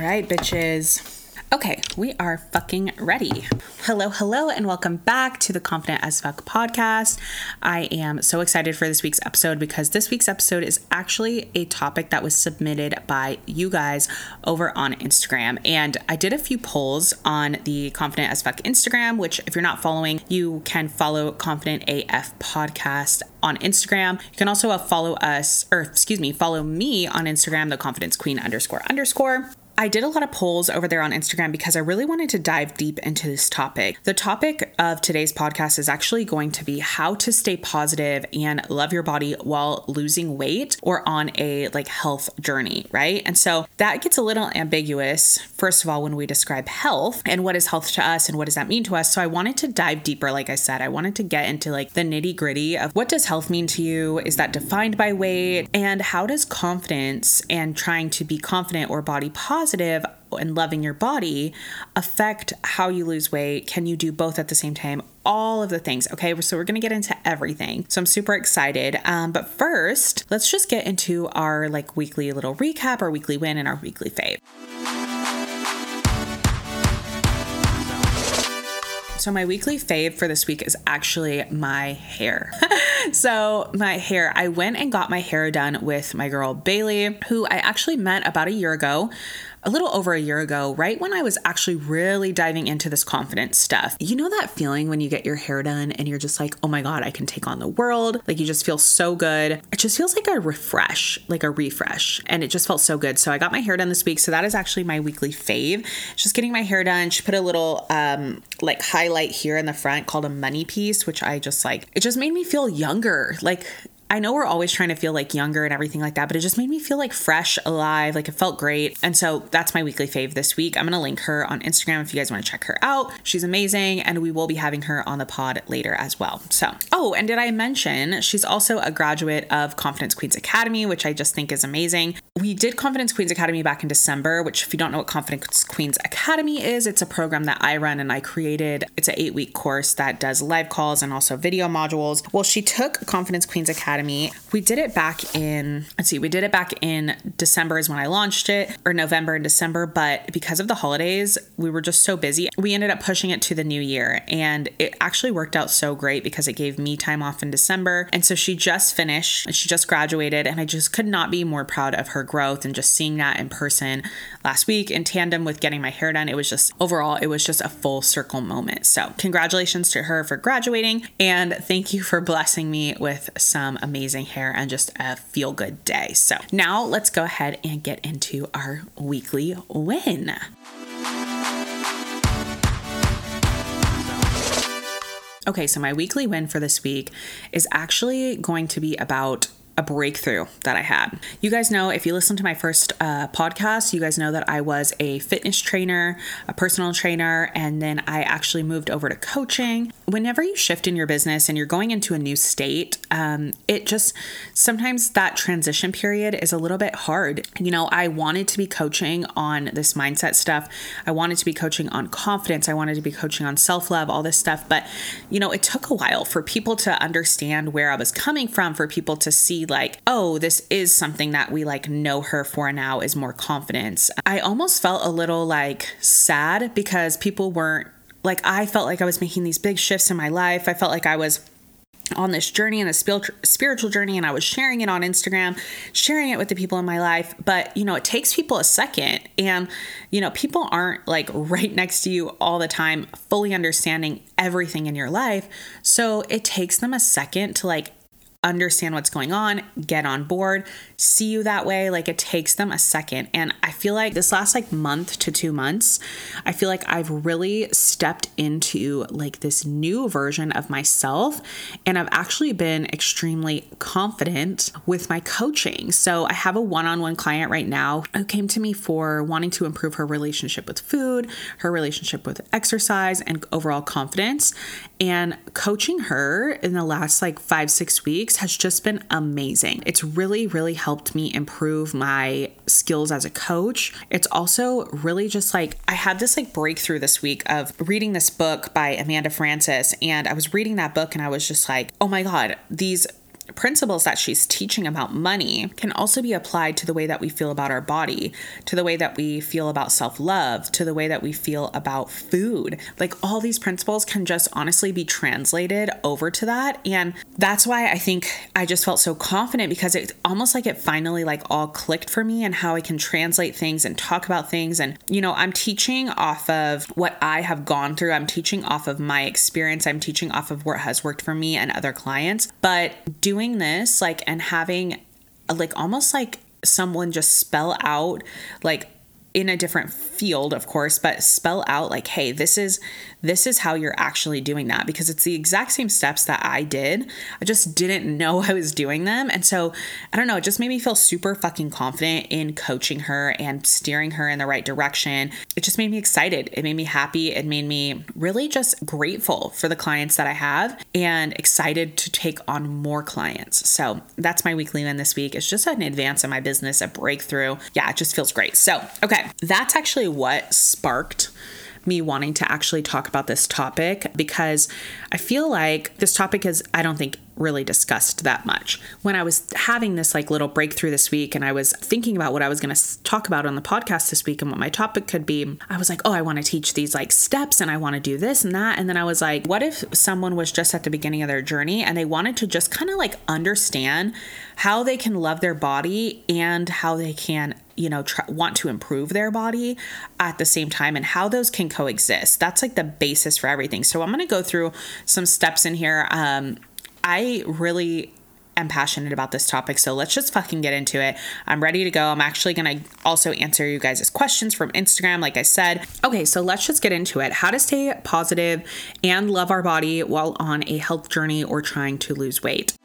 All right, bitches. Okay, we are fucking ready. Hello, hello, and welcome back to the Confident as Fuck podcast. I am so excited for this week's episode because this week's episode is actually a topic that was submitted by you guys over on Instagram. And I did a few polls on the Confident as Fuck Instagram, which, if you're not following, you can follow Confident AF podcast on Instagram. You can also uh, follow us, or excuse me, follow me on Instagram, the confidence queen underscore underscore. I did a lot of polls over there on Instagram because I really wanted to dive deep into this topic. The topic of today's podcast is actually going to be how to stay positive and love your body while losing weight or on a like health journey, right? And so that gets a little ambiguous, first of all, when we describe health and what is health to us and what does that mean to us. So I wanted to dive deeper, like I said, I wanted to get into like the nitty gritty of what does health mean to you? Is that defined by weight? And how does confidence and trying to be confident or body positive positive and loving your body affect how you lose weight? Can you do both at the same time? All of the things. Okay, so we're gonna get into everything. So I'm super excited. Um, but first, let's just get into our like weekly little recap, our weekly win, and our weekly fave. So, my weekly fave for this week is actually my hair. so, my hair, I went and got my hair done with my girl Bailey, who I actually met about a year ago a little over a year ago, right when I was actually really diving into this confidence stuff. You know that feeling when you get your hair done and you're just like, oh my God, I can take on the world. Like you just feel so good. It just feels like a refresh, like a refresh. And it just felt so good. So I got my hair done this week. So that is actually my weekly fave. Just getting my hair done. She put a little um like highlight here in the front called a money piece, which I just like, it just made me feel younger. Like I know we're always trying to feel like younger and everything like that, but it just made me feel like fresh, alive, like it felt great. And so that's my weekly fave this week. I'm going to link her on Instagram if you guys want to check her out. She's amazing, and we will be having her on the pod later as well. So, oh, and did I mention she's also a graduate of Confidence Queens Academy, which I just think is amazing. We did Confidence Queens Academy back in December, which, if you don't know what Confidence Queens Academy is, it's a program that I run and I created. It's an eight week course that does live calls and also video modules. Well, she took Confidence Queens Academy Academy. We did it back in, let's see, we did it back in December is when I launched it, or November and December. But because of the holidays, we were just so busy. We ended up pushing it to the new year. And it actually worked out so great because it gave me time off in December. And so she just finished, she just graduated. And I just could not be more proud of her growth and just seeing that in person last week in tandem with getting my hair done. It was just overall, it was just a full circle moment. So, congratulations to her for graduating. And thank you for blessing me with some amazing hair and just a feel good day. So now let's go ahead and get into our weekly win. Okay, so my weekly win for this week is actually going to be about a breakthrough that I had. You guys know, if you listen to my first uh, podcast, you guys know that I was a fitness trainer, a personal trainer, and then I actually moved over to coaching. Whenever you shift in your business and you're going into a new state, um, it just sometimes that transition period is a little bit hard. You know, I wanted to be coaching on this mindset stuff, I wanted to be coaching on confidence, I wanted to be coaching on self love, all this stuff, but you know, it took a while for people to understand where I was coming from, for people to see like, oh, this is something that we like know her for now is more confidence. I almost felt a little like sad because people weren't like, I felt like I was making these big shifts in my life. I felt like I was on this journey and a spiritual journey and I was sharing it on Instagram, sharing it with the people in my life, but you know, it takes people a second and you know, people aren't like right next to you all the time fully understanding everything in your life. So it takes them a second to like understand what's going on, get on board, see you that way. Like it takes them a second. And I feel like this last like month to two months, I feel like I've really stepped into like this new version of myself. And I've actually been extremely confident with my coaching. So I have a one on one client right now who came to me for wanting to improve her relationship with food, her relationship with exercise, and overall confidence. And coaching her in the last like five, six weeks has just been amazing. It's really, really helped me improve my skills as a coach. It's also really just like I had this like breakthrough this week of reading this book by Amanda Frances, And I was reading that book and I was just like, oh my God, these principles that she's teaching about money can also be applied to the way that we feel about our body, to the way that we feel about self love, to the way that we feel about food. Like all these principles can just honestly be translated over to that. And that's why I think I just felt so confident because it's almost like it finally like all clicked for me and how I can translate things and talk about things. And, you know, I'm teaching off of what I have gone through, I'm teaching off of my experience, I'm teaching off of what has worked for me and other clients. But doing doing this like and having like almost like someone just spell out like in a different field of course but spell out like hey this is this is how you're actually doing that because it's the exact same steps that I did. I just didn't know I was doing them. And so I don't know it just made me feel super fucking confident in coaching her and steering her in the right direction. It just made me excited. It made me happy. It made me really just grateful for the clients that I have and excited to take on more clients. So that's my weekly win this week. It's just an advance in my business a breakthrough. Yeah it just feels great. So okay that's actually what sparked me wanting to actually talk about this topic because I feel like this topic is, I don't think, really discussed that much. When I was having this like little breakthrough this week and I was thinking about what I was going to talk about on the podcast this week and what my topic could be, I was like, oh, I want to teach these like steps and I want to do this and that. And then I was like, what if someone was just at the beginning of their journey and they wanted to just kind of like understand how they can love their body and how they can you know want to improve their body at the same time and how those can coexist. That's like the basis for everything. So i'm going to go through some steps in here. Um, i really am passionate about this topic so let's just fucking get into it. I'm ready to go. I'm actually going to also answer you guys' questions from instagram like i said. Okay so let's just get into it. How to stay positive and love our body while on a health journey or trying to lose weight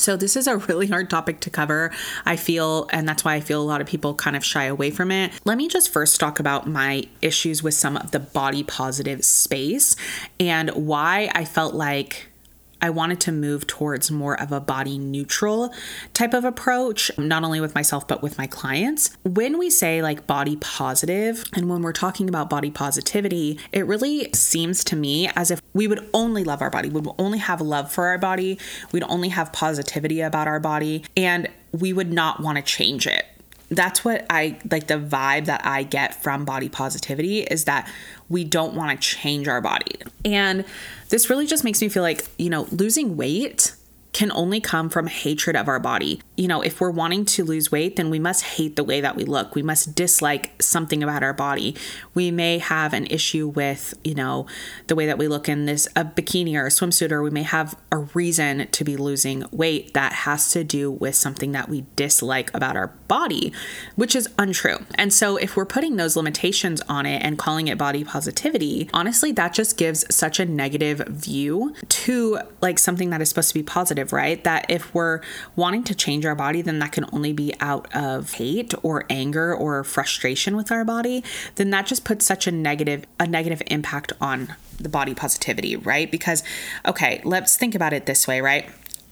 So, this is a really hard topic to cover, I feel, and that's why I feel a lot of people kind of shy away from it. Let me just first talk about my issues with some of the body positive space and why I felt like I wanted to move towards more of a body neutral type of approach, not only with myself, but with my clients. When we say like body positive, and when we're talking about body positivity, it really seems to me as if we would only love our body, we would only have love for our body, we'd only have positivity about our body, and we would not want to change it. That's what I like the vibe that I get from body positivity is that we don't want to change our body. And this really just makes me feel like, you know, losing weight can only come from hatred of our body. You know, if we're wanting to lose weight, then we must hate the way that we look. We must dislike something about our body. We may have an issue with, you know, the way that we look in this a bikini or a swimsuit, or we may have a reason to be losing weight that has to do with something that we dislike about our body, which is untrue. And so if we're putting those limitations on it and calling it body positivity, honestly, that just gives such a negative view to like something that is supposed to be positive right? That if we're wanting to change our body, then that can only be out of hate or anger or frustration with our body, then that just puts such a negative a negative impact on the body positivity, right? Because okay, let's think about it this way, right?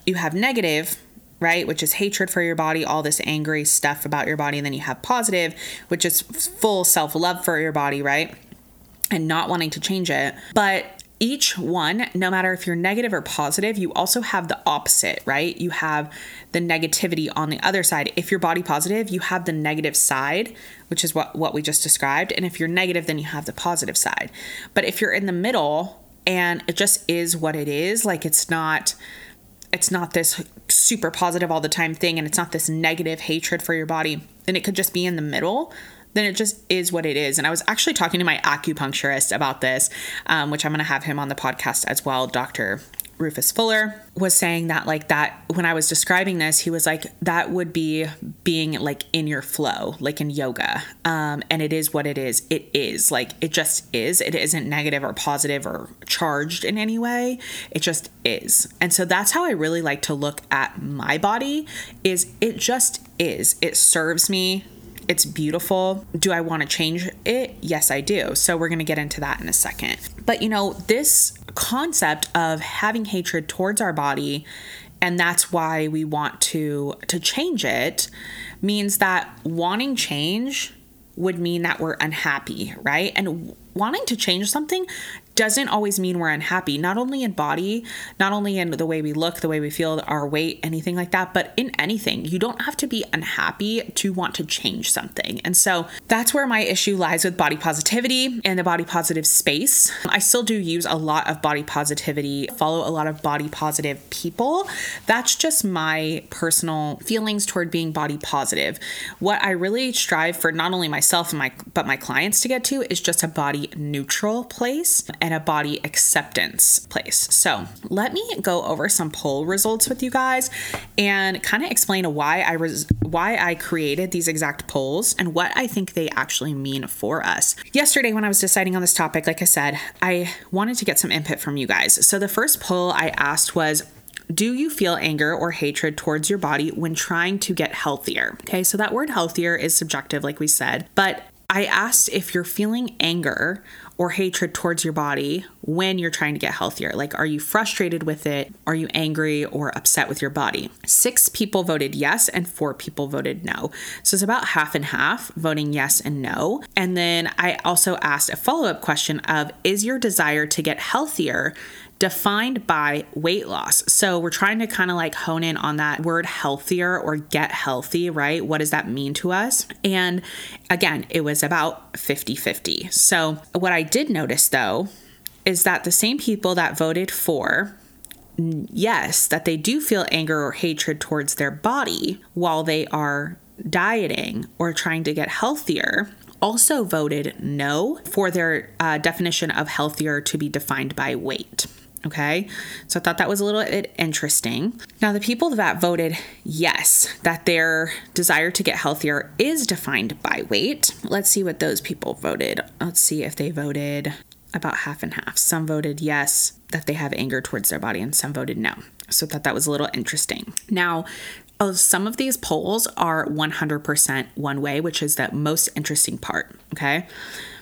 You have negative right? Which is hatred for your body, all this angry stuff about your body. And then you have positive, which is full self love for your body, right? And not wanting to change it. But each one, no matter if you're negative or positive, you also have the opposite, right? You have the negativity on the other side. If you're body positive, you have the negative side, which is what, what we just described. And if you're negative, then you have the positive side. But if you're in the middle and it just is what it is, like it's not it's not this super positive all the time thing and it's not this negative hatred for your body, then it could just be in the middle then it just is what it is. And I was actually talking to my acupuncturist about this, um, which I'm going to have him on the podcast as well, Dr. Rufus Fuller was saying that like that when I was describing this, he was like that would be being like in your flow, like in yoga. Um, and it is what it is. It is like it just is. It isn't negative or positive or charged in any way. It just is. And so that's how I really like to look at my body. Is it just is. It serves me it's beautiful. Do I want to change it? Yes, I do. So we're going to get into that in a second. But you know, this concept of having hatred towards our body and that's why we want to to change it means that wanting change would mean that we're unhappy, right? And wanting to change something doesn't always mean we're unhappy, not only in body, not only in the way we look, the way we feel, our weight, anything like that, but in anything. You don't have to be unhappy to want to change something. And so that's where my issue lies with body positivity and the body positive space. I still do use a lot of body positivity, follow a lot of body positive people. That's just my personal feelings toward being body positive. What I really strive for not only myself and my but my clients to get to is just a body neutral place a body acceptance place. So, let me go over some poll results with you guys and kind of explain why I was why I created these exact polls and what I think they actually mean for us. Yesterday when I was deciding on this topic, like I said, I wanted to get some input from you guys. So the first poll I asked was do you feel anger or hatred towards your body when trying to get healthier? Okay, so that word healthier is subjective, like we said, but I asked if you're feeling anger or hatred towards your body when you're trying to get healthier. Like, are you frustrated with it? Are you angry or upset with your body? Six people voted yes, and four people voted no. So it's about half and half voting yes and no. And then I also asked a follow up question of Is your desire to get healthier defined by weight loss. So we're trying to kind of like hone in on that word healthier or get healthy, right? What does that mean to us? And again, it was about 50 50. So what I did notice though is that the same people that voted for yes, that they do feel anger or hatred towards their body while they are dieting or trying to get healthier also voted no for their uh, definition of healthier to be defined by weight. Okay, so I thought that was a little bit interesting. Now, the people that voted yes, that their desire to get healthier is defined by weight, let's see what those people voted. Let's see if they voted about half and half. Some voted yes, that they have anger towards their body, and some voted no. So I thought that was a little interesting. Now, oh, some of these polls are 100% one way, which is the most interesting part. Okay.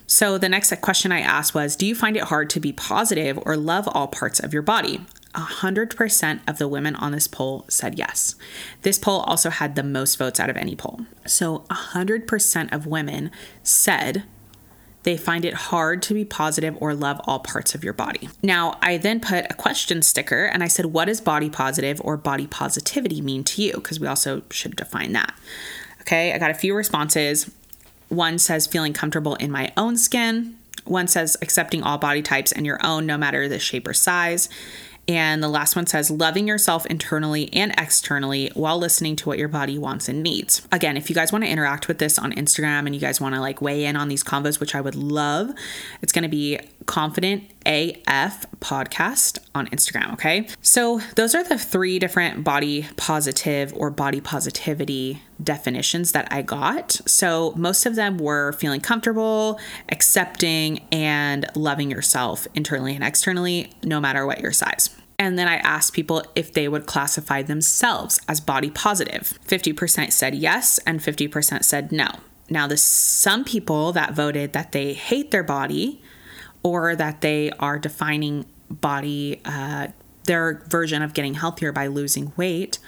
So the next question I asked was Do you find it hard to be positive or love all parts of your body? 100% of the women on this poll said yes. This poll also had the most votes out of any poll. So 100% of women said they find it hard to be positive or love all parts of your body. Now, I then put a question sticker and I said, What does body positive or body positivity mean to you? Because we also should define that. Okay, I got a few responses. One says feeling comfortable in my own skin. One says accepting all body types and your own, no matter the shape or size. And the last one says loving yourself internally and externally while listening to what your body wants and needs. Again, if you guys want to interact with this on Instagram and you guys want to like weigh in on these convos, which I would love, it's going to be confident AF podcast on Instagram. Okay. So those are the three different body positive or body positivity definitions that I got. So most of them were feeling comfortable, accepting, and loving yourself internally and externally, no matter what your size. And then I asked people if they would classify themselves as body positive. 50% said yes, and 50% said no. Now, there's some people that voted that they hate their body or that they are defining body, uh, their version of getting healthier by losing weight,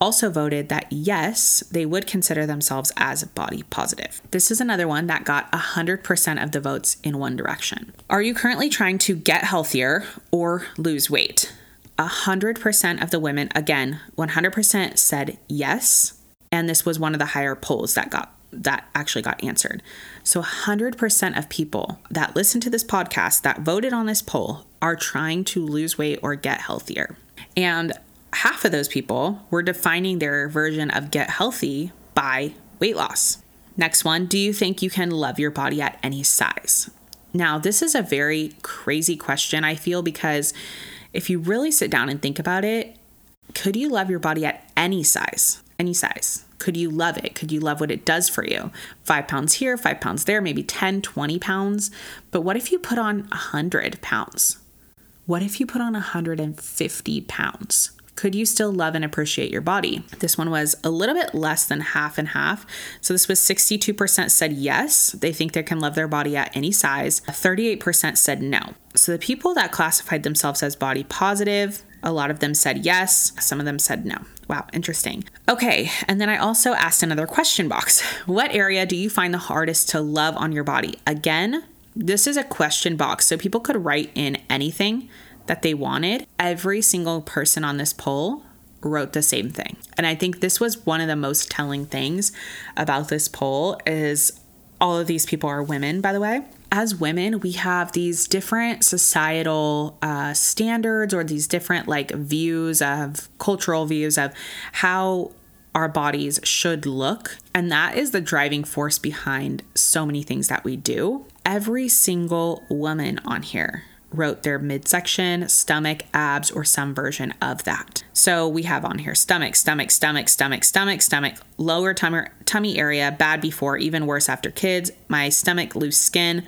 also voted that yes, they would consider themselves as body positive. This is another one that got 100% of the votes in one direction. Are you currently trying to get healthier or lose weight? 100% of the women, again, 100% said yes. And this was one of the higher polls that got that actually got answered. So 100% of people that listen to this podcast that voted on this poll are trying to lose weight or get healthier. And half of those people were defining their version of get healthy by weight loss. Next one, do you think you can love your body at any size? Now, this is a very crazy question, I feel, because if you really sit down and think about it, could you love your body at any size? Any size? Could you love it? Could you love what it does for you? Five pounds here, five pounds there, maybe 10, 20 pounds. But what if you put on 100 pounds? What if you put on 150 pounds? Could you still love and appreciate your body? This one was a little bit less than half and half. So this was 62% said yes, they think they can love their body at any size. 38% said no. So the people that classified themselves as body positive, a lot of them said yes, some of them said no. Wow, interesting. Okay, and then I also asked another question box. What area do you find the hardest to love on your body? Again, this is a question box, so people could write in anything that they wanted, every single person on this poll wrote the same thing. And I think this was one of the most telling things about this poll is all of these people are women, by the way. As women, we have these different societal uh, standards or these different like views of cultural views of how our bodies should look. And that is the driving force behind so many things that we do. Every single woman on here wrote their midsection, stomach, abs, or some version of that. So we have on here stomach, stomach, stomach, stomach, stomach, stomach, lower tummy, area, bad before, even worse after kids, my stomach, loose skin,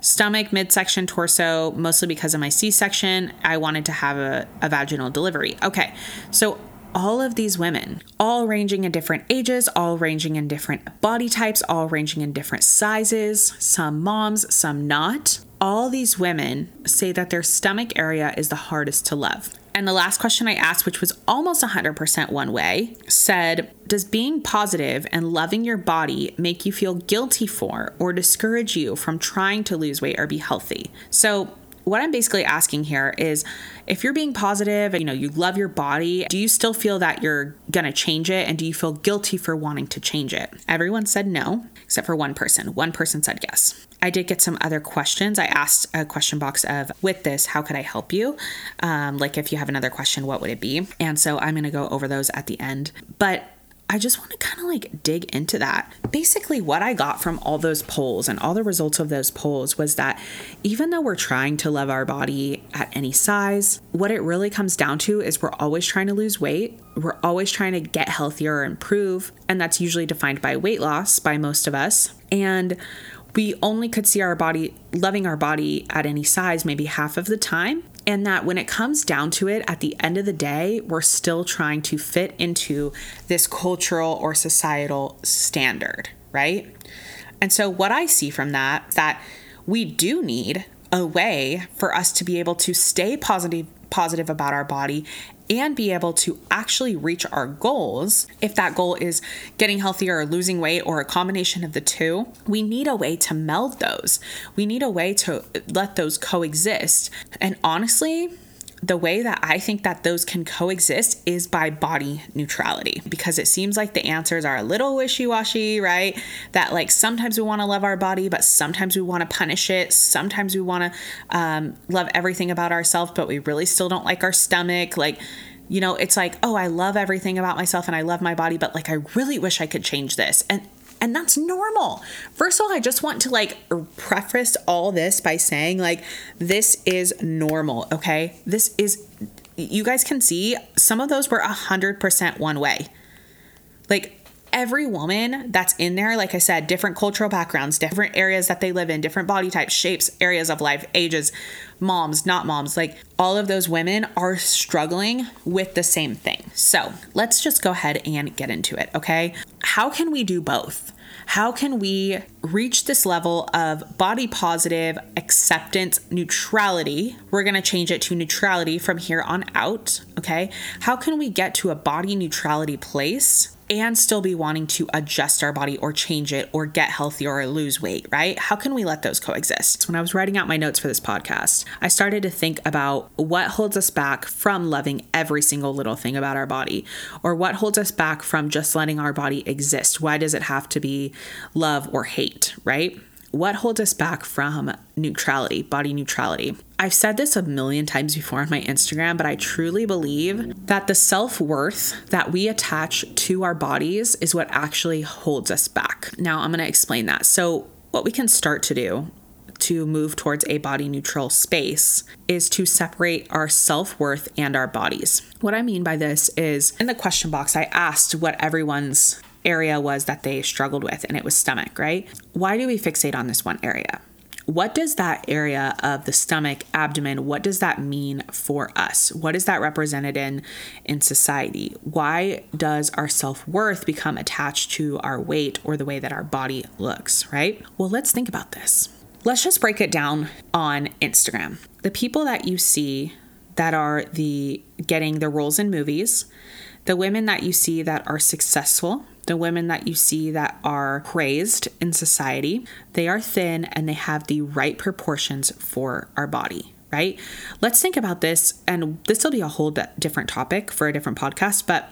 stomach, midsection, torso, mostly because of my C section. I wanted to have a, a vaginal delivery. Okay, so all of these women, all ranging in different ages, all ranging in different body types, all ranging in different sizes, some moms, some not all these women say that their stomach area is the hardest to love. And the last question I asked, which was almost 100% one way, said, Does being positive and loving your body make you feel guilty for or discourage you from trying to lose weight or be healthy? So, what I'm basically asking here is if you're being positive and you know you love your body, do you still feel that you're going to change it and do you feel guilty for wanting to change it? Everyone said no, except for one person. One person said yes. I did get some other questions. I asked a question box of, with this, how could I help you? Um, like, if you have another question, what would it be? And so I'm going to go over those at the end. But I just want to kind of like dig into that. Basically, what I got from all those polls and all the results of those polls was that even though we're trying to love our body at any size, what it really comes down to is we're always trying to lose weight. We're always trying to get healthier or improve. And that's usually defined by weight loss by most of us. And we only could see our body loving our body at any size maybe half of the time and that when it comes down to it at the end of the day we're still trying to fit into this cultural or societal standard right? And so what i see from that that we do need a way for us to be able to stay positive positive about our body and be able to actually reach our goals, if that goal is getting healthier or losing weight or a combination of the two, we need a way to meld those. We need a way to let those coexist. And honestly, the way that I think that those can coexist is by body neutrality because it seems like the answers are a little wishy washy, right? That like sometimes we want to love our body, but sometimes we want to punish it. Sometimes we want to um, love everything about ourselves, but we really still don't like our stomach. Like, you know, it's like, oh, I love everything about myself and I love my body, but like, I really wish I could change this. And and that's normal. First of all, I just want to like preface all this by saying like this is normal, okay? This is you guys can see some of those were a 100% one way. Like every woman that's in there, like I said, different cultural backgrounds, different areas that they live in, different body types, shapes, areas of life, ages, moms, not moms, like all of those women are struggling with the same thing. So let's just go ahead and get into it, okay? How can we do both? How can we reach this level of body positive acceptance neutrality? We're going to change it to neutrality from here on out, okay? How can we get to a body neutrality place and still be wanting to adjust our body or change it or get healthier or lose weight, right? How can we let those coexist? When I was writing out my notes for this podcast, I started to think about what holds us back from loving every single little thing about our body or what holds us back from just letting our body exist. Why does it have to be love or hate, right? What holds us back from neutrality, body neutrality? I've said this a million times before on my Instagram, but I truly believe that the self worth that we attach to our bodies is what actually holds us back. Now, I'm to explain that. So, what we can start to do to move towards a body neutral space is to separate our self worth and our bodies. What I mean by this is in the question box, I asked what everyone's area was that they struggled with, and it was stomach, right? Why do we fixate on this one area? What does that area of the stomach, abdomen, what does that mean for us? What is that represented in in society? Why does our self-worth become attached to our weight or the way that our body looks, right? Well, let's think about this. Let's just break it down on Instagram. The people that you see that are the getting the roles in movies, the women that you see that are successful, the women that you see that are praised in society, they are thin and they have the right proportions for our body, right? Let's think about this, and this will be a whole different topic for a different podcast, but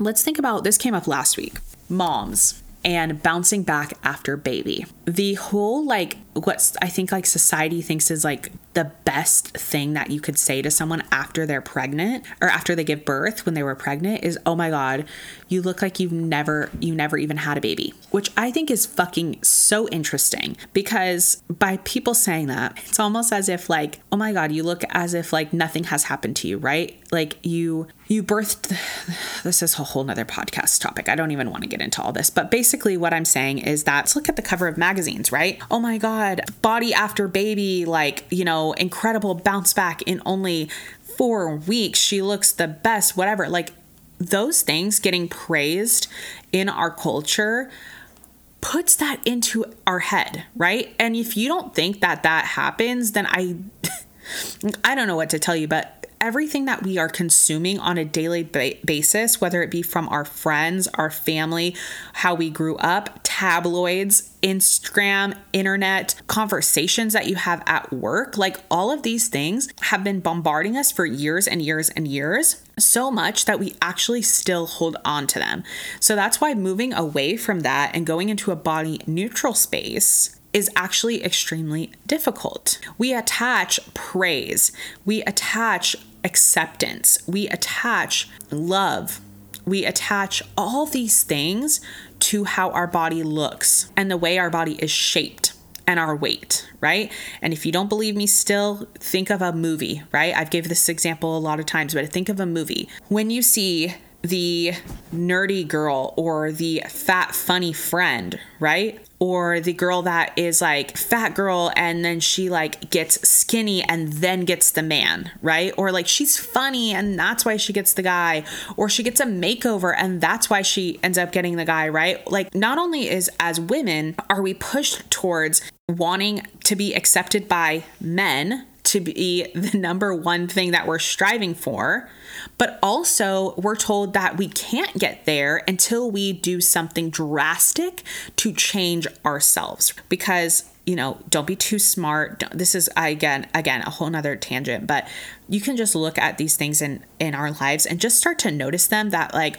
let's think about this came up last week moms and bouncing back after baby. The whole like what I think like society thinks is like the best thing that you could say to someone after they're pregnant or after they give birth when they were pregnant is oh my god you look like you've never you never even had a baby which i think is fucking so interesting because by people saying that it's almost as if like oh my god you look as if like nothing has happened to you right? Like you you birthed this is a whole nother podcast topic. I don't even want to get into all this but basically what i'm saying is that let's look at the cover of magazines right? Oh my god body after baby like you know incredible bounce back in only four weeks she looks the best whatever like those things getting praised in our culture puts that into our head, right? And if you don't think that that happens, then I I don't know what to tell you, but everything that we are consuming on a daily ba- basis, whether it be from our friends, our family, how we grew up, tabloids, Instagram, internet, conversations that you have at work, like all of these things have been bombarding us for years and years and years. So much that we actually still hold on to them. So that's why moving away from that and going into a body neutral space is actually extremely difficult. We attach praise, we attach acceptance, we attach love, we attach all these things to how our body looks and the way our body is shaped and our weight, right? And if you don't believe me still, think of a movie, right? I've given this example a lot of times, but think of a movie. When you see the nerdy girl or the fat funny friend, right? Or the girl that is like fat girl and then she like gets skinny and then gets the man, right? Or like she's funny and that's why she gets the guy, or she gets a makeover and that's why she ends up getting the guy, right? Like not only is as women are we pushed towards wanting to be accepted by men to be the number one thing that we're striving for. But also, we're told that we can't get there until we do something drastic to change ourselves. Because you know don't be too smart this is again again a whole nother tangent but you can just look at these things in in our lives and just start to notice them that like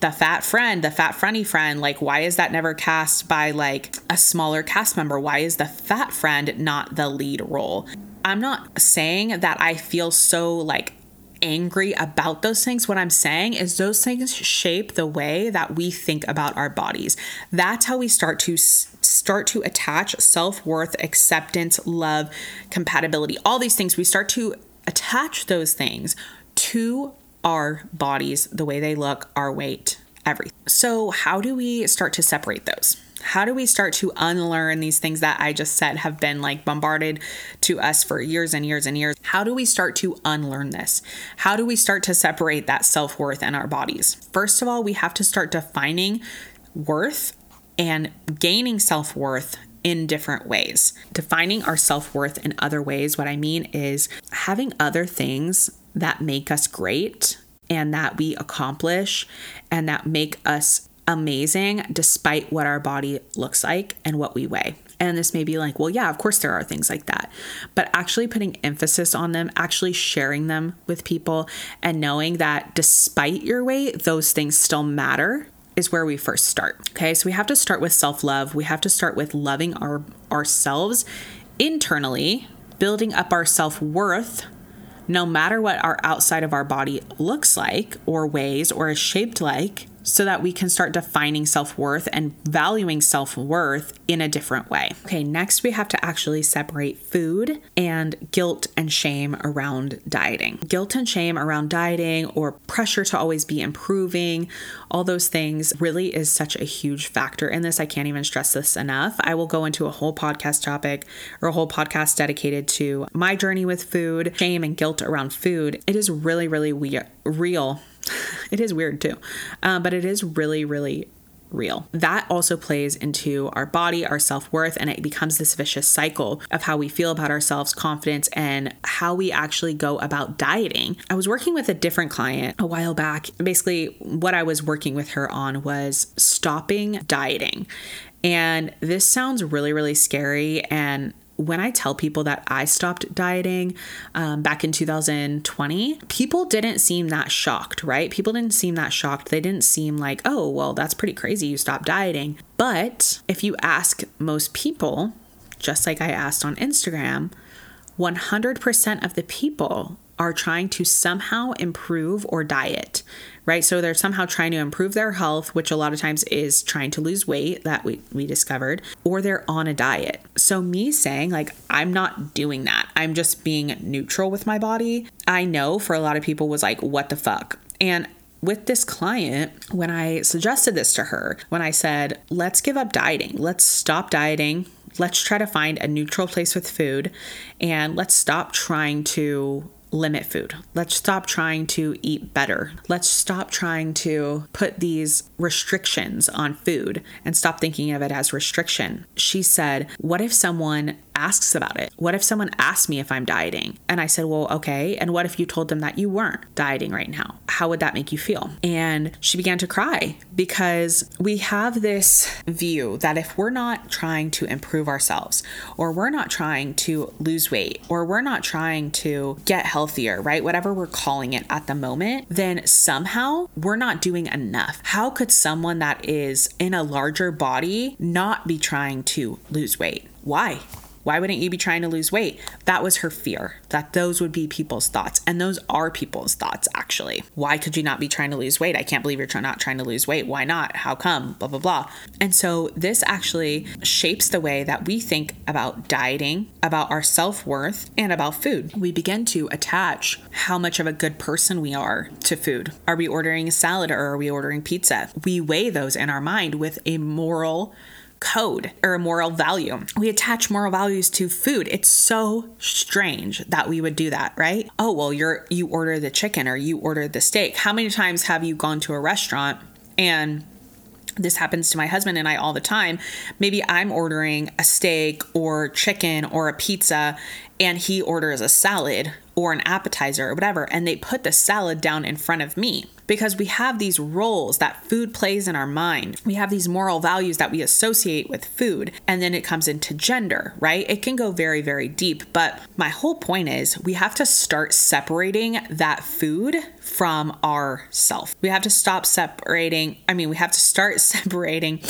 the fat friend, the fat funny friend, like why is that never cast by like a smaller cast member? Why is the fat friend not the lead role? I'm not saying that I feel so like angry about those things. What I'm saying is those things shape the way that we think about our bodies. That's how we start to start to attach self-worth, acceptance, love, compatibility. All these things we start to attach those things to our bodies, the way they look, our weight, everything. So, how do we start to separate those? How do we start to unlearn these things that I just said have been like bombarded to us for years and years and years? How do we start to unlearn this? How do we start to separate that self worth in our bodies? First of all, we have to start defining worth and gaining self worth in different ways. Defining our self worth in other ways, what I mean is having other things that make us great and that we accomplish and that make us amazing despite what our body looks like and what we weigh. And this may be like, well, yeah, of course there are things like that. But actually putting emphasis on them, actually sharing them with people, and knowing that despite your weight, those things still matter is where we first start. Okay, so we have to start with self love. We have to start with loving our ourselves internally, building up our self worth. No matter what our outside of our body looks like, or weighs, or is shaped like, so that we can start defining self worth and valuing self worth in a different way. Okay, next we have to actually separate food and guilt and shame around dieting. Guilt and shame around dieting or pressure to always be improving, all those things really is such a huge factor in this. I can't even stress this enough. I will go into a whole podcast topic or a whole podcast dedicated to my journey with food, shame and guilt around food. It is really, really we- real it is weird too, uh, but it is really, really real. That also plays into our body, our self worth, and it becomes this vicious cycle of how we feel about ourselves, confidence, and how we actually go about dieting. I was working with a different client a while back. Basically, what I was working with her on was stopping dieting. And this sounds really, really scary. And when I tell people that I stopped dieting um, back in 2020, people didn't seem that shocked, right? People didn't seem that shocked. They didn't seem like, oh, well, that's pretty crazy. You stopped dieting. But if you ask most people, just like I asked on Instagram, 100% of the people are trying to somehow improve or diet, right? So they're somehow trying to improve their health, which a lot of times is trying to lose weight that we, we discovered, or they're on a diet. So me saying, like, I'm not doing that, I'm just being neutral with my body, I know for a lot of people was like, what the fuck? And with this client, when I suggested this to her, when I said, let's give up dieting, let's stop dieting, let's try to find a neutral place with food, and let's stop trying to limit food. Let's stop trying to eat better. Let's stop trying to put these restrictions on food and stop thinking of it as restriction. She said, What if someone asks about it? What if someone asked me if I'm dieting? And I said, Well, okay. And what if you told them that you weren't dieting right now? How would that make you feel? And she began to cry because we have this view that if we're not trying to improve ourselves, or we're not trying to lose weight, or we're not trying to get healthier, right? Whatever we're calling it at the moment, then somehow we're not doing enough. How could someone that is in a larger body not be trying to lose weight? Why? Why wouldn't you be trying to lose weight? That was her fear, that those would be people's thoughts. And those are people's thoughts, actually. Why could you not be trying to lose weight? I can't believe you're not trying to lose weight. Why not? How come? Blah, blah, blah. And so this actually shapes the way that we think about dieting, about our self worth, and about food. We begin to attach how much of a good person we are to food. Are we ordering a salad or are we ordering pizza? We weigh those in our mind with a moral code or a moral value. We attach moral values to food. It's so strange that we would do that, right? Oh, well, you're you order the chicken or you order the steak. How many times have you gone to a restaurant and this happens to my husband and I all the time. Maybe I'm ordering a steak or chicken or a pizza and he orders a salad or an appetizer or whatever, and they put the salad down in front of me because we have these roles that food plays in our mind. We have these moral values that we associate with food, and then it comes into gender, right? It can go very, very deep. But my whole point is we have to start separating that food from our self. We have to stop separating, I mean, we have to start separating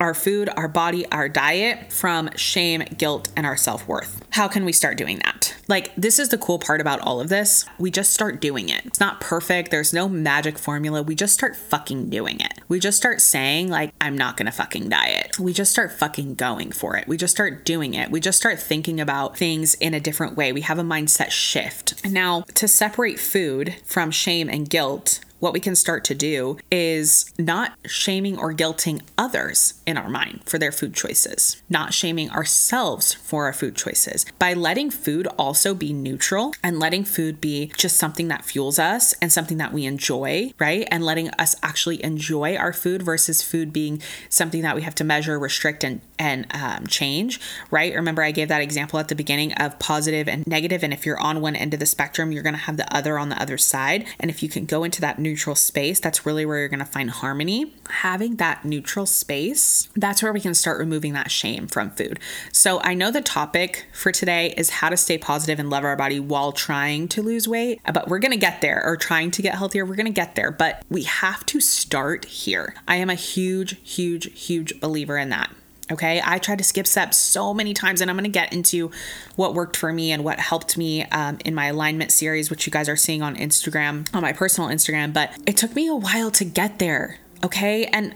our food, our body, our diet from shame, guilt, and our self worth. How can we start doing that? Like, this is the cool part about all of this. We just start doing it. It's not perfect, there's no magic formula. We just start fucking doing it. We just start saying, like, I'm not gonna fucking diet. We just start fucking going for it. We just start doing it. We just start thinking about things in a different way. We have a mindset shift. Now, to separate food from shame and guilt, what we can start to do is not shaming or guilting others in our mind for their food choices, not shaming ourselves for our food choices by letting food also be neutral and letting food be just something that fuels us and something that we enjoy, right? And letting us actually enjoy our food versus food being something that we have to measure, restrict, and and um, change, right? Remember, I gave that example at the beginning of positive and negative, and if you're on one end of the spectrum, you're going to have the other on the other side. And if you can go into that neutral space, that's really where you're going to find harmony. Having that neutral space, that's where we can start removing that shame from food. So I know the topic for today is how to stay positive and love our body while trying to lose weight, but we're going to get there or trying to get healthier. We're going to get there, but we have to start here. I am a huge, huge, huge believer in that. Okay, I tried to skip steps so many times, and I'm to get into what worked for me and what helped me um, in my alignment series, which you guys are seeing on Instagram, on my personal Instagram. But it took me a while to get there. Okay, and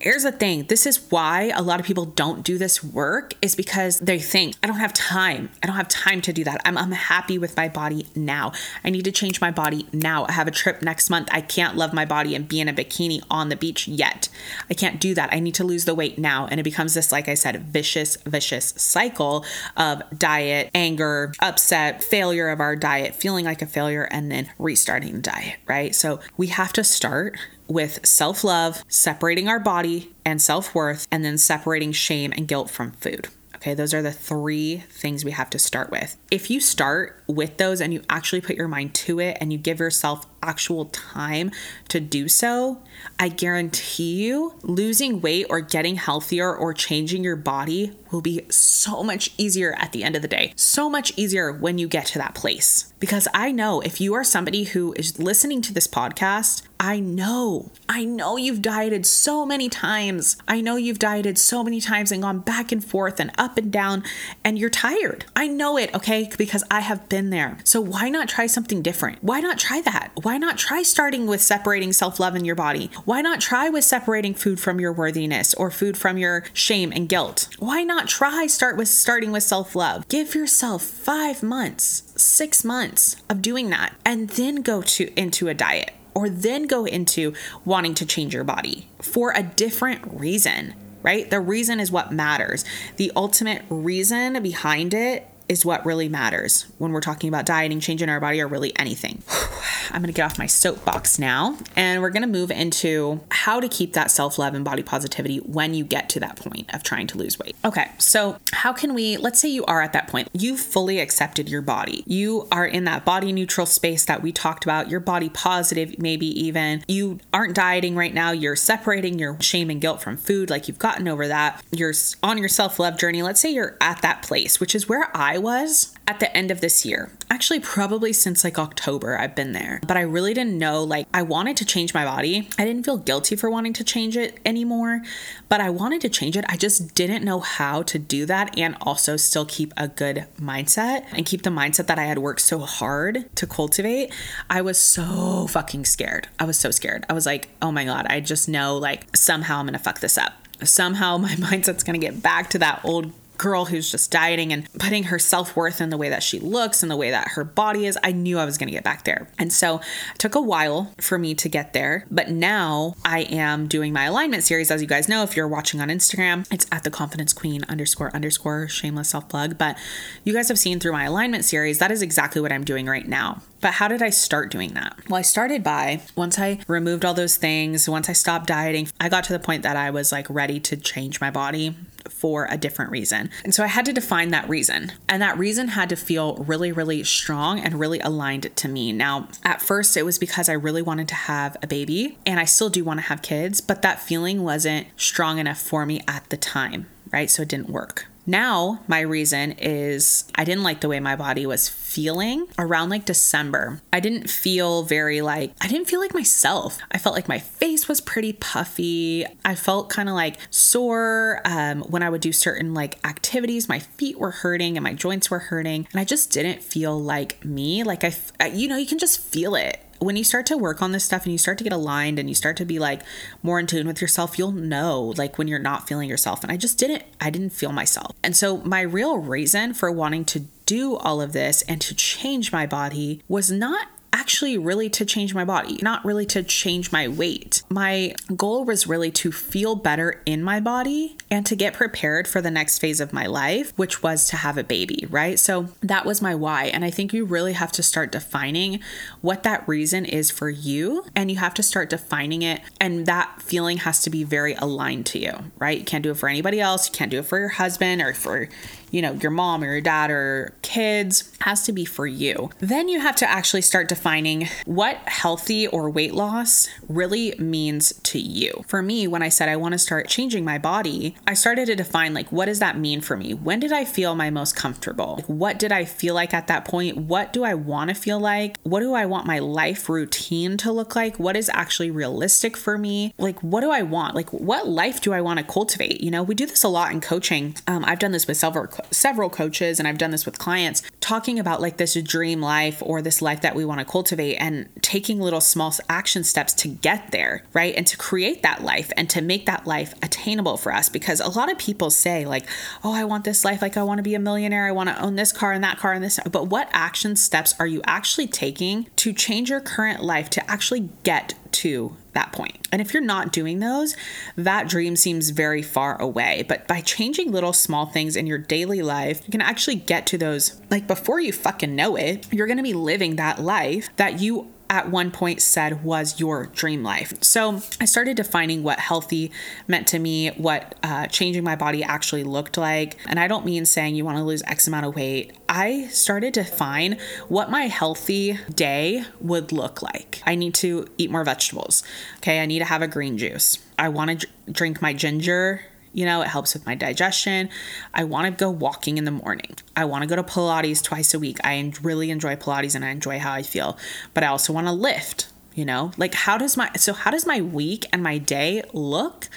here's the thing. This is why a lot of people don't do this work is because they think i don't have time. I don't have time to do that. I'm, I'm happy with my body now. I need to change my body now. I have a trip next month. I can't love my body and be in a bikini on the beach yet. I can't do that. I need to lose the weight now. And it becomes this like i said vicious vicious cycle of diet anger upset failure of our diet feeling like a failure and then restarting the diet right? So we have to start with self love, separating our body and self worth, and then separating shame and guilt from food. Okay, those are the three things we have to start with. If you start with those and you actually put your mind to it and you give yourself actual time to do so, I guarantee you losing weight or getting healthier or changing your body will be so much easier at the end of the day. So much easier when you get to that place. Because I know if you are somebody who is listening to this podcast, I know, I know you've dieted so many times. I know you've dieted so many times and gone back and forth and up and down, and you're tired. I know it, okay? Because I have been there. So why not try something different? Why not try that? Why not try starting with separating self love in your body? Why not try with separating food from your worthiness or food from your shame and guilt? Why not try start with starting with self love? Give yourself five months, six months of doing that, and then go to into a diet or then go into wanting to change your body for a different reason, right? The reason is what matters. The ultimate reason behind it is what really matters when we're talking about dieting, changing our body, or really anything. I'm gonna get off my soapbox now and we're gonna move into how to keep that self love and body positivity when you get to that point of trying to lose weight. Okay, so how can we, let's say you are at that point, you've fully accepted your body, you are in that body neutral space that we talked about, you're body positive, maybe even you aren't dieting right now, you're separating your shame and guilt from food, like you've gotten over that, you're on your self love journey. Let's say you're at that place, which is where I was at the end of this year. Actually, probably since like October, I've been there. But I really didn't know, like, I wanted to change my body. I didn't feel guilty for wanting to change it anymore, but I wanted to change it. I just didn't know how to do that and also still keep a good mindset and keep the mindset that I had worked so hard to cultivate. I was so fucking scared. I was so scared. I was like, oh my God, I just know, like, somehow I'm gonna fuck this up somehow my mindset's going to get back to that old girl who's just dieting and putting her self worth in the way that she looks and the way that her body is, I knew I was going to get back there. And so it took a while for me to get there. But now I am doing my alignment series. As you guys know, if you're watching on Instagram, it's at the confidence queen underscore underscore shameless self plug. But you guys have seen through my alignment series, that is exactly what I'm doing right now. But how did I start doing that? Well, I started by once I removed all those things, once I stopped dieting, I got to the point that I was like ready to change my body for a different reason. And so I had to define that reason. And that reason had to feel really, really strong and really aligned to me. Now, at first, it was because I really wanted to have a baby, and I still do want to have kids, but that feeling wasn't strong enough for me at the time, right? So it didn't work. Now, my reason is I didn't like the way my body was feeling around like December. I didn't feel very like, I didn't feel like myself. I felt like my face was pretty puffy. I felt kind of like sore um, when I would do certain like activities. My feet were hurting and my joints were hurting. And I just didn't feel like me. Like I, you know, you can just feel it when you start to work on this stuff and you start to get aligned and you start to be like more in tune with yourself, you'll know like when you're not feeling yourself. And I just didn't, I didn't feel myself. And so my real reason for wanting to do all of this and to change my body was not actually really to change my body, not really to change my weight. My goal was really to feel better in my body and to get prepared for the next phase of my life, which was to have a baby, right? So that was my why. And I think you really have to start defining what that reason is for you. And you have to start defining it. And that feeling has to be very aligned to you, right? You can't do it for anybody else. You can't do it for your husband or for you know, your mom or your dad or kids. Has to be for you. Then you have to actually start defining what healthy or weight loss really means to you. For me, when I said I want to start changing my body, I started to define like what does that mean for me? When did I feel my most comfortable? Like, what did I feel like at that point? What do I want to feel like? What do I want my life routine to look like? What is actually realistic for me? Like, what do I want? Like, what life do I want to cultivate? You know, we do this a lot in coaching. Um, I've done this with several coaches, and I've done this with clients, talking about like this dream life or this life that we want to cultivate, and taking little small action steps to get there, right? And to create that life and to make that life attainable for us. Because a lot of people say like, "Oh, I want this life. Like, I want to be a millionaire. I want to own this car and that car and this." But what action steps are you actually taking to change your current life to actually get to that point. And if you're not doing those, that dream seems very far away. But by changing little small things in your daily life, you can actually get to those. Like before you fucking know it, you're gonna be living that life that you at one point said was your dream life. So I started defining what healthy meant to me, what uh, changing my body actually looked like. And I don't mean saying you want to lose X amount of weight. I started to define what my healthy day would look like. I need to eat more vegetables. Okay, I need to have a green juice. I want to drink my ginger you know, it helps with my digestion. I want to go walking in the morning. I want to go to Pilates twice a week. I really enjoy Pilates and I enjoy how I feel, but I also want to lift, you know? Like how does my so how does my week and my day look?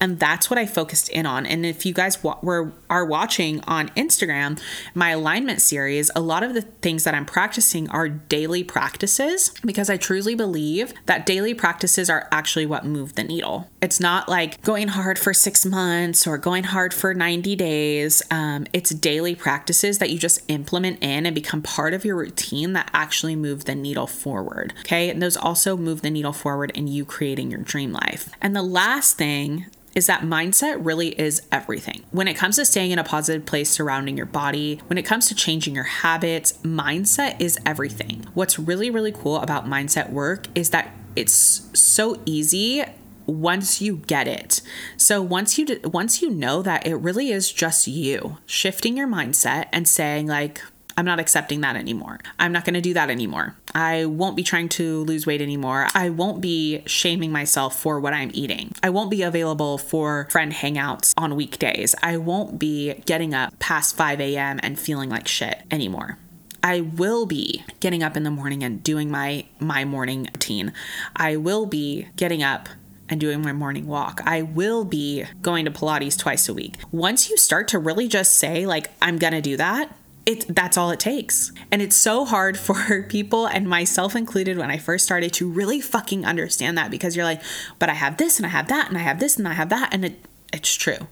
And that's what I focused in on. And if you guys wa- were are watching on Instagram, my alignment series, a lot of the things that I'm practicing are daily practices because I truly believe that daily practices are actually what move the needle. It's not like going hard for six months or going hard for 90 days. Um, it's daily practices that you just implement in and become part of your routine that actually move the needle forward. Okay. And those also move the needle forward in you creating your dream life. And the last thing is that mindset really is everything. When it comes to staying in a positive place surrounding your body, when it comes to changing your habits, mindset is everything. What's really, really cool about mindset work is that it's so easy once you get it. So once you once you know that it really is just you shifting your mindset and saying like I'm not accepting that anymore. I'm not going to do that anymore. I won't be trying to lose weight anymore. I won't be shaming myself for what I'm eating. I won't be available for friend hangouts on weekdays. I won't be getting up past 5 a.m. and feeling like shit anymore. I will be getting up in the morning and doing my my morning routine. I will be getting up and doing my morning walk. I will be going to Pilates twice a week. Once you start to really just say like I'm going to do that, it that's all it takes. And it's so hard for people and myself included when I first started to really fucking understand that because you're like, but I have this and I have that and I have this and I have that and it it's true.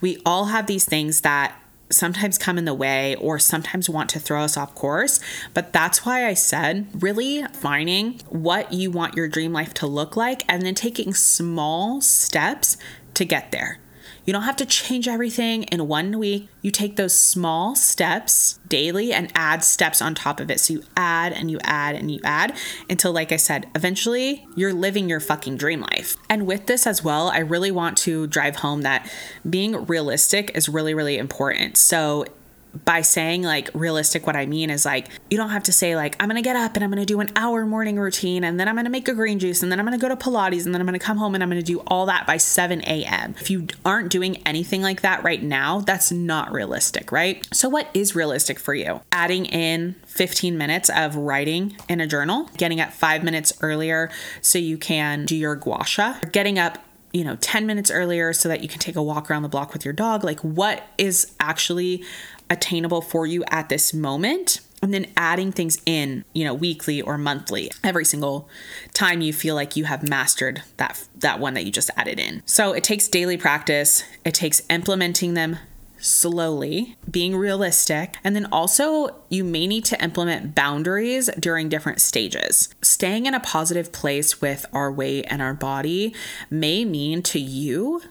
We all have these things that sometimes come in the way or sometimes want to throw us off course. But that's why I said really finding what you want your dream life to look like and then taking small steps to get there. You don't have to change everything in one week. You take those small steps daily and add steps on top of it. So you add and you add and you add until, like I said, eventually you're living your fucking dream life. And with this as well, I really want to drive home that being realistic is really, really important. So by saying like realistic, what I mean is like, you don't have to say, like, I'm gonna get up and I'm gonna do an hour morning routine and then I'm gonna make a green juice and then I'm gonna go to Pilates and then I'm gonna come home and I'm gonna do all that by 7 a.m. If you aren't doing anything like that right now, that's not realistic, right? So, what is realistic for you? Adding in 15 minutes of writing in a journal, getting up five minutes earlier so you can do your gua sha, getting up you know 10 minutes earlier so that you can take a walk around the block with your dog like what is actually attainable for you at this moment and then adding things in you know weekly or monthly every single time you feel like you have mastered that that one that you just added in. So it takes daily practice. It takes implementing them slowly, being realistic, and then also you may need to implement boundaries during different stages. Staying in a positive place with our weight and our body may mean to you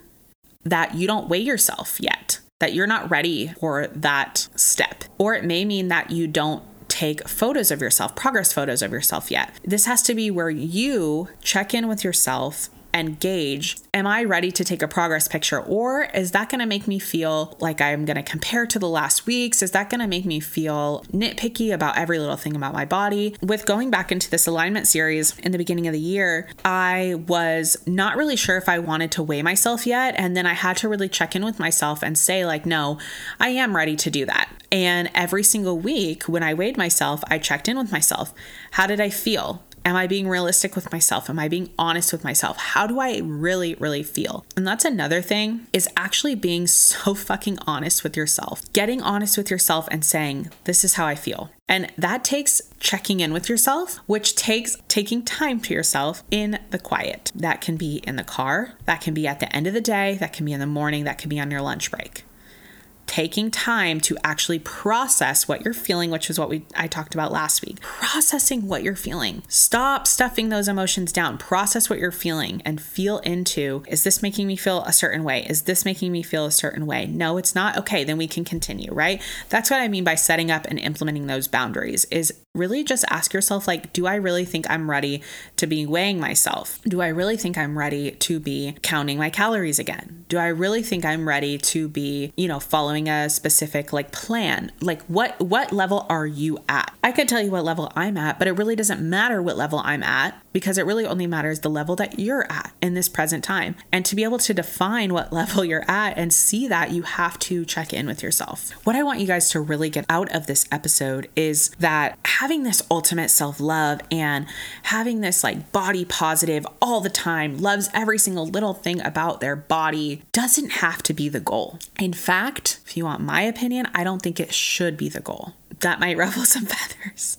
that you don't weigh yourself yet that you're not ready for that step. Or it may mean that you don't take photos of yourself, progress photos of yourself yet. This has to be where you check in with yourself and gauge am I ready to take a progress picture or is that going to make me feel like I'm going to compare to the last weeks? Is that going to make me feel nitpicky about every little thing about my body? With going back into this alignment series in the beginning of the year, I was not really sure if I wanted to weigh myself yet. And then I had to really check in with myself and say, like, no, I am ready to do that. And every single week when I weighed myself, I checked in with myself. How did I feel? Am I being realistic with myself? Am I being honest with myself? How do I really, really feel? And that's another thing is actually being so fucking honest with yourself. Getting honest with yourself and saying, this is how I feel. And that takes checking in with yourself, which takes taking time to yourself in the quiet. That can be in the car, that can be at the end of the day, that can be in the morning, that can be on your lunch break taking time to actually process what you're feeling which is what we I talked about last week. Processing what you're feeling. Stop stuffing those emotions down. Process what you're feeling and feel into is this making me feel a certain way? Is this making me feel a certain way? No it's not. Okay then we can continue right? That's what I mean by setting up and implementing those boundaries is really just ask yourself like do I really think I'm ready to be weighing myself? Do I really think I'm ready to be counting my calories again? Do I really think I'm ready to be you know following a specific like plan. Like what what level are you at? I could tell you what level I'm at, but it really doesn't matter what level I'm at because it really only matters the level that you're at in this present time. And to be able to define what level you're at and see that, you have to check in with yourself. What I want you guys to really get out of this episode is that having this ultimate self-love and having this like body positive all the time, loves every single little thing about their body doesn't have to be the goal. In fact, if you want my opinion, I don't think it should be the goal. That might ruffle some feathers.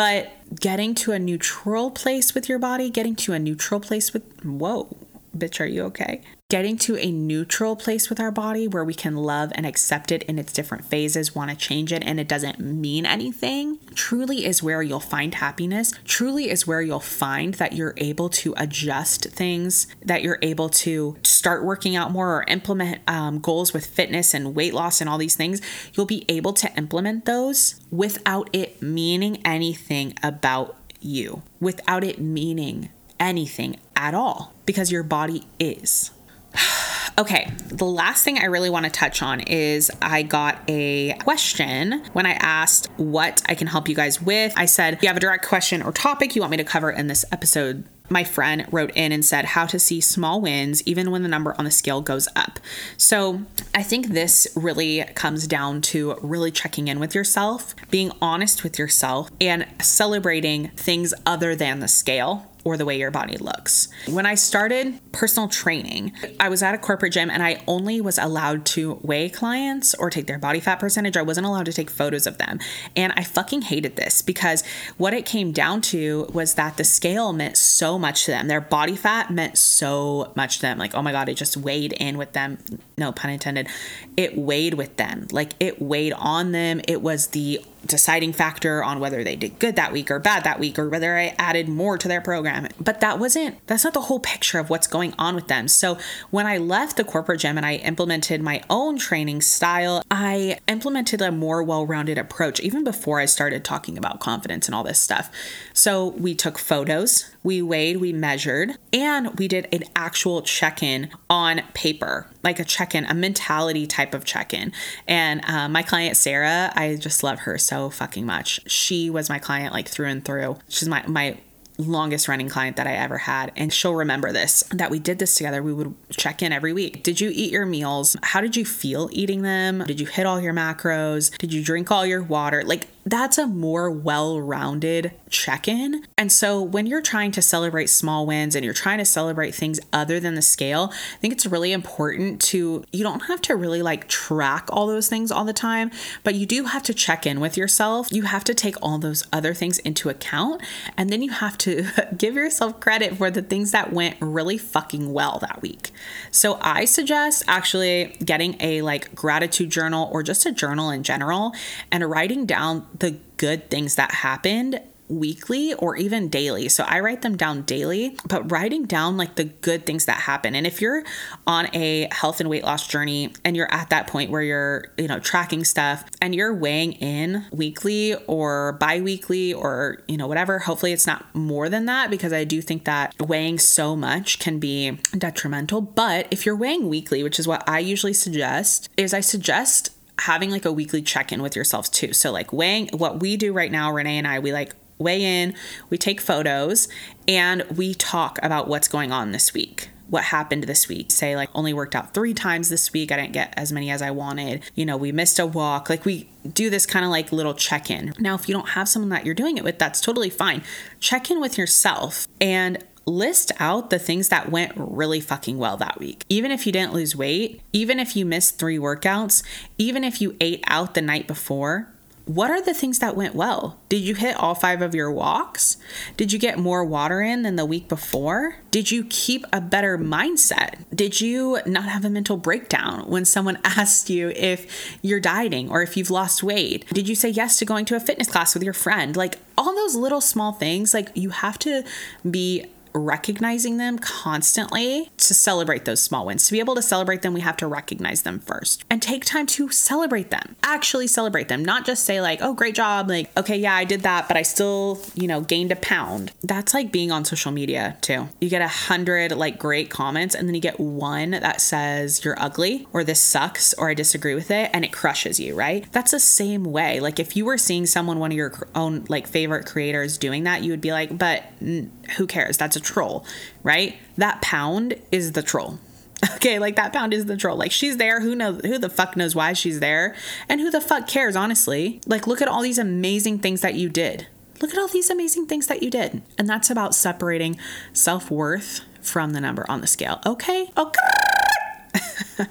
But getting to a neutral place with your body, getting to a neutral place with, whoa, bitch, are you okay? getting to a neutral place with our body where we can love and accept it in its different phases, want to change it, and it doesn't mean anything, truly is where you'll find happiness. Truly is where you'll find that you're able to adjust things, that you're able to start working out more or implement um, goals with fitness and weight loss and all these things. You'll be able to implement those without it meaning anything about you, without it meaning anything at all, because your body is. Okay, the last thing I really want to touch on is I got a question when I asked what I can help you guys with. I said, you have a direct question or topic you want me to cover in this episode my friend wrote in and said how to see small wins even when the number on the scale goes up. So, I think this really comes down to really checking in with yourself, being honest with yourself, and celebrating things other than the scale or the way your body looks. When I started personal training, I was at a corporate gym and I only was allowed to weigh clients or take their body fat percentage. I wasn't allowed to take photos of them. And I fucking hated this because what it came down to was that the scale meant so much to them. Their body fat meant so much to them. Like, oh my God, it just weighed in with them. No pun intended. It weighed with them. Like, it weighed on them. It was the deciding factor on whether they did good that week or bad that week or whether I added more to their program. But that wasn't, that's not the whole picture of what's going on with them. So when I left the corporate gym and I implemented my own training style, I implemented a more well rounded approach even before I started talking about confidence and all this stuff. So we took photos, we weighed, we measured, and we did an actual check in on paper, like a check in, a mentality type of check in. And uh, my client, Sarah, I just love her so fucking much. She was my client like through and through. She's my, my, longest running client that I ever had. And she'll remember this that we did this together. We would check in every week. Did you eat your meals? How did you feel eating them? Did you hit all your macros? Did you drink all your water? Like, that's a more well rounded check in. And so when you're trying to celebrate small wins and you're trying to celebrate things other than the scale, I think it's really important to, you don't have to really like track all those things all the time, but you do have to check in with yourself. You have to take all those other things into account. And then you have to give yourself credit for the things that went really fucking well that week. So I suggest actually getting a like gratitude journal or just a journal in general and writing down the good things that happened weekly or even daily. So I write them down daily, but writing down like the good things that happen. And if you're on a health and weight loss journey and you're at that point where you're, you know, tracking stuff and you're weighing in weekly or bi-weekly or, you know, whatever, hopefully it's not more than that because I do think that weighing so much can be detrimental. But if you're weighing weekly, which is what I usually suggest, is I suggest having like a weekly check in with yourself too. So, like weighing what we do right now, Renee and I, we like weigh in, we take photos, and we talk about what's going on this week. What happened this week? Say, like, only worked out three times this week. I didn't get as many as I wanted. You know, we missed a walk. Like, we do this kind of like little check in. Now, if you don't have someone that you're doing it with, that's totally fine. Check in with yourself and list out the things that went really fucking well that week. Even if you didn't lose weight, even if you missed three workouts, even if you ate out the night before, what are the things that went well? Did you hit all five of your walks? Did you get more water in than the week before? Did you keep a better mindset? Did you not have a mental breakdown when someone asked you if you're dieting or if you've lost weight? Did you say yes to going to a fitness class with your friend? Like all those little small things, like you have to be recognizing them constantly to celebrate those small wins. To be able to celebrate them, we have to recognize them first and take time to celebrate them. Actually celebrate them, not just say like, "Oh, great job." Like, "Okay, yeah, I did that, but I still, you know, gained a pound." That's like being on social media, too. You get a 100 like great comments and then you get one that says you're ugly or this sucks or I disagree with it and it crushes you, right? That's the same way. Like if you were seeing someone one of your own like favorite creators doing that, you would be like, "But who cares? That's a troll, right? That pound is the troll. Okay, like that pound is the troll. Like she's there. Who knows? Who the fuck knows why she's there? And who the fuck cares? Honestly, like look at all these amazing things that you did. Look at all these amazing things that you did. And that's about separating self worth from the number on the scale. Okay. Okay.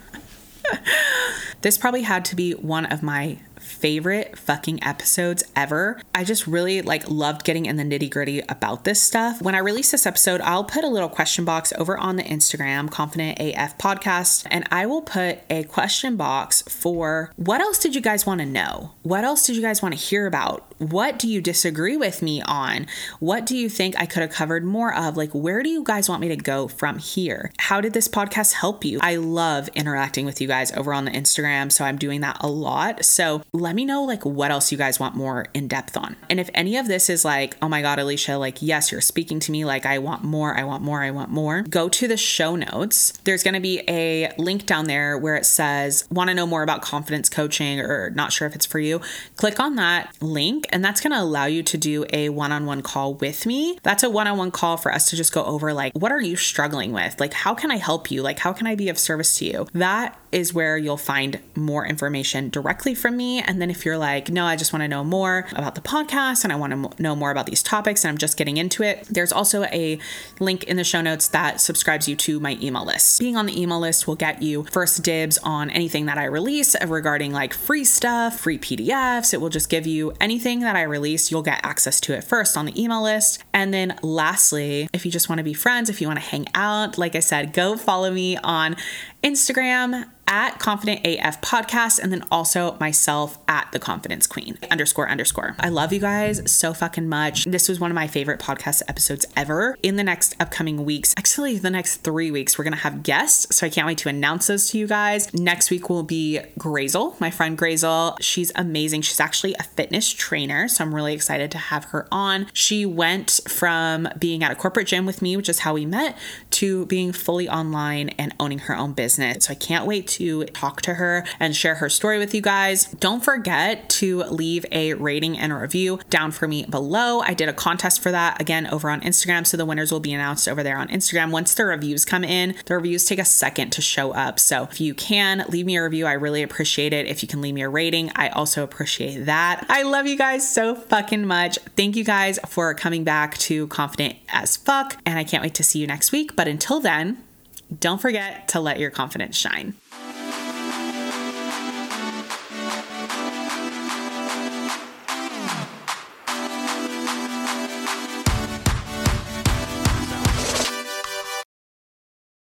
this probably had to be one of my favorite fucking episodes ever. I just really like loved getting in the nitty gritty about this stuff. When I release this episode, I'll put a little question box over on the Instagram, Confident AF Podcast, and I will put a question box for what else did you guys want to know? What else did you guys want to hear about? What do you disagree with me on? What do you think I could have covered more of? Like, where do you guys want me to go from here? How did this podcast help you? I love interacting with you guys over on the Instagram, so I'm doing that a lot. So let me know like what else you guys want more in depth on. And if any of this is like, oh my God, Alicia, like, yes, you're speaking to me, like, I want more, I want more, I want more, go to the show notes. There's going to be a link down there where it says, want to know more about confidence coaching or not sure if it's for you. Click on that link, and that's going to allow you to do a one on one call with me. That's a one on one call for us to just go over, like, what are you struggling with? Like, how can I help you? Like, how can I be of service to you? That is where you'll find more information directly from me. And then if you're like, no, I just want to know more about the podcast and I want to know more about these topics and I'm just getting into it, there's also a link in the show notes that subscribes you to my email list. Being on the email list will get you first dibs on anything that I release regarding like free stuff, free PDFs. It will just give you anything that I release, you'll get access to it first on the email list. And then lastly, if you just want to be friends, if you want to hang out, like I said, go follow me on Instagram at Confident AF Podcast, and then also myself at The Confidence Queen underscore underscore. I love you guys so fucking much. This was one of my favorite podcast episodes ever. In the next upcoming weeks, actually, the next three weeks, we're gonna have guests. So I can't wait to announce those to you guys. Next week will be Grazel, my friend Grazel. She's amazing. She's actually a fitness trainer. So I'm really excited to have her on. She went from being at a corporate gym with me, which is how we met, to being fully online and owning her own business. So I can't wait to to talk to her and share her story with you guys. Don't forget to leave a rating and a review down for me below. I did a contest for that again over on Instagram, so the winners will be announced over there on Instagram once the reviews come in. The reviews take a second to show up. So if you can leave me a review, I really appreciate it. If you can leave me a rating, I also appreciate that. I love you guys so fucking much. Thank you guys for coming back to Confident as Fuck, and I can't wait to see you next week. But until then, don't forget to let your confidence shine.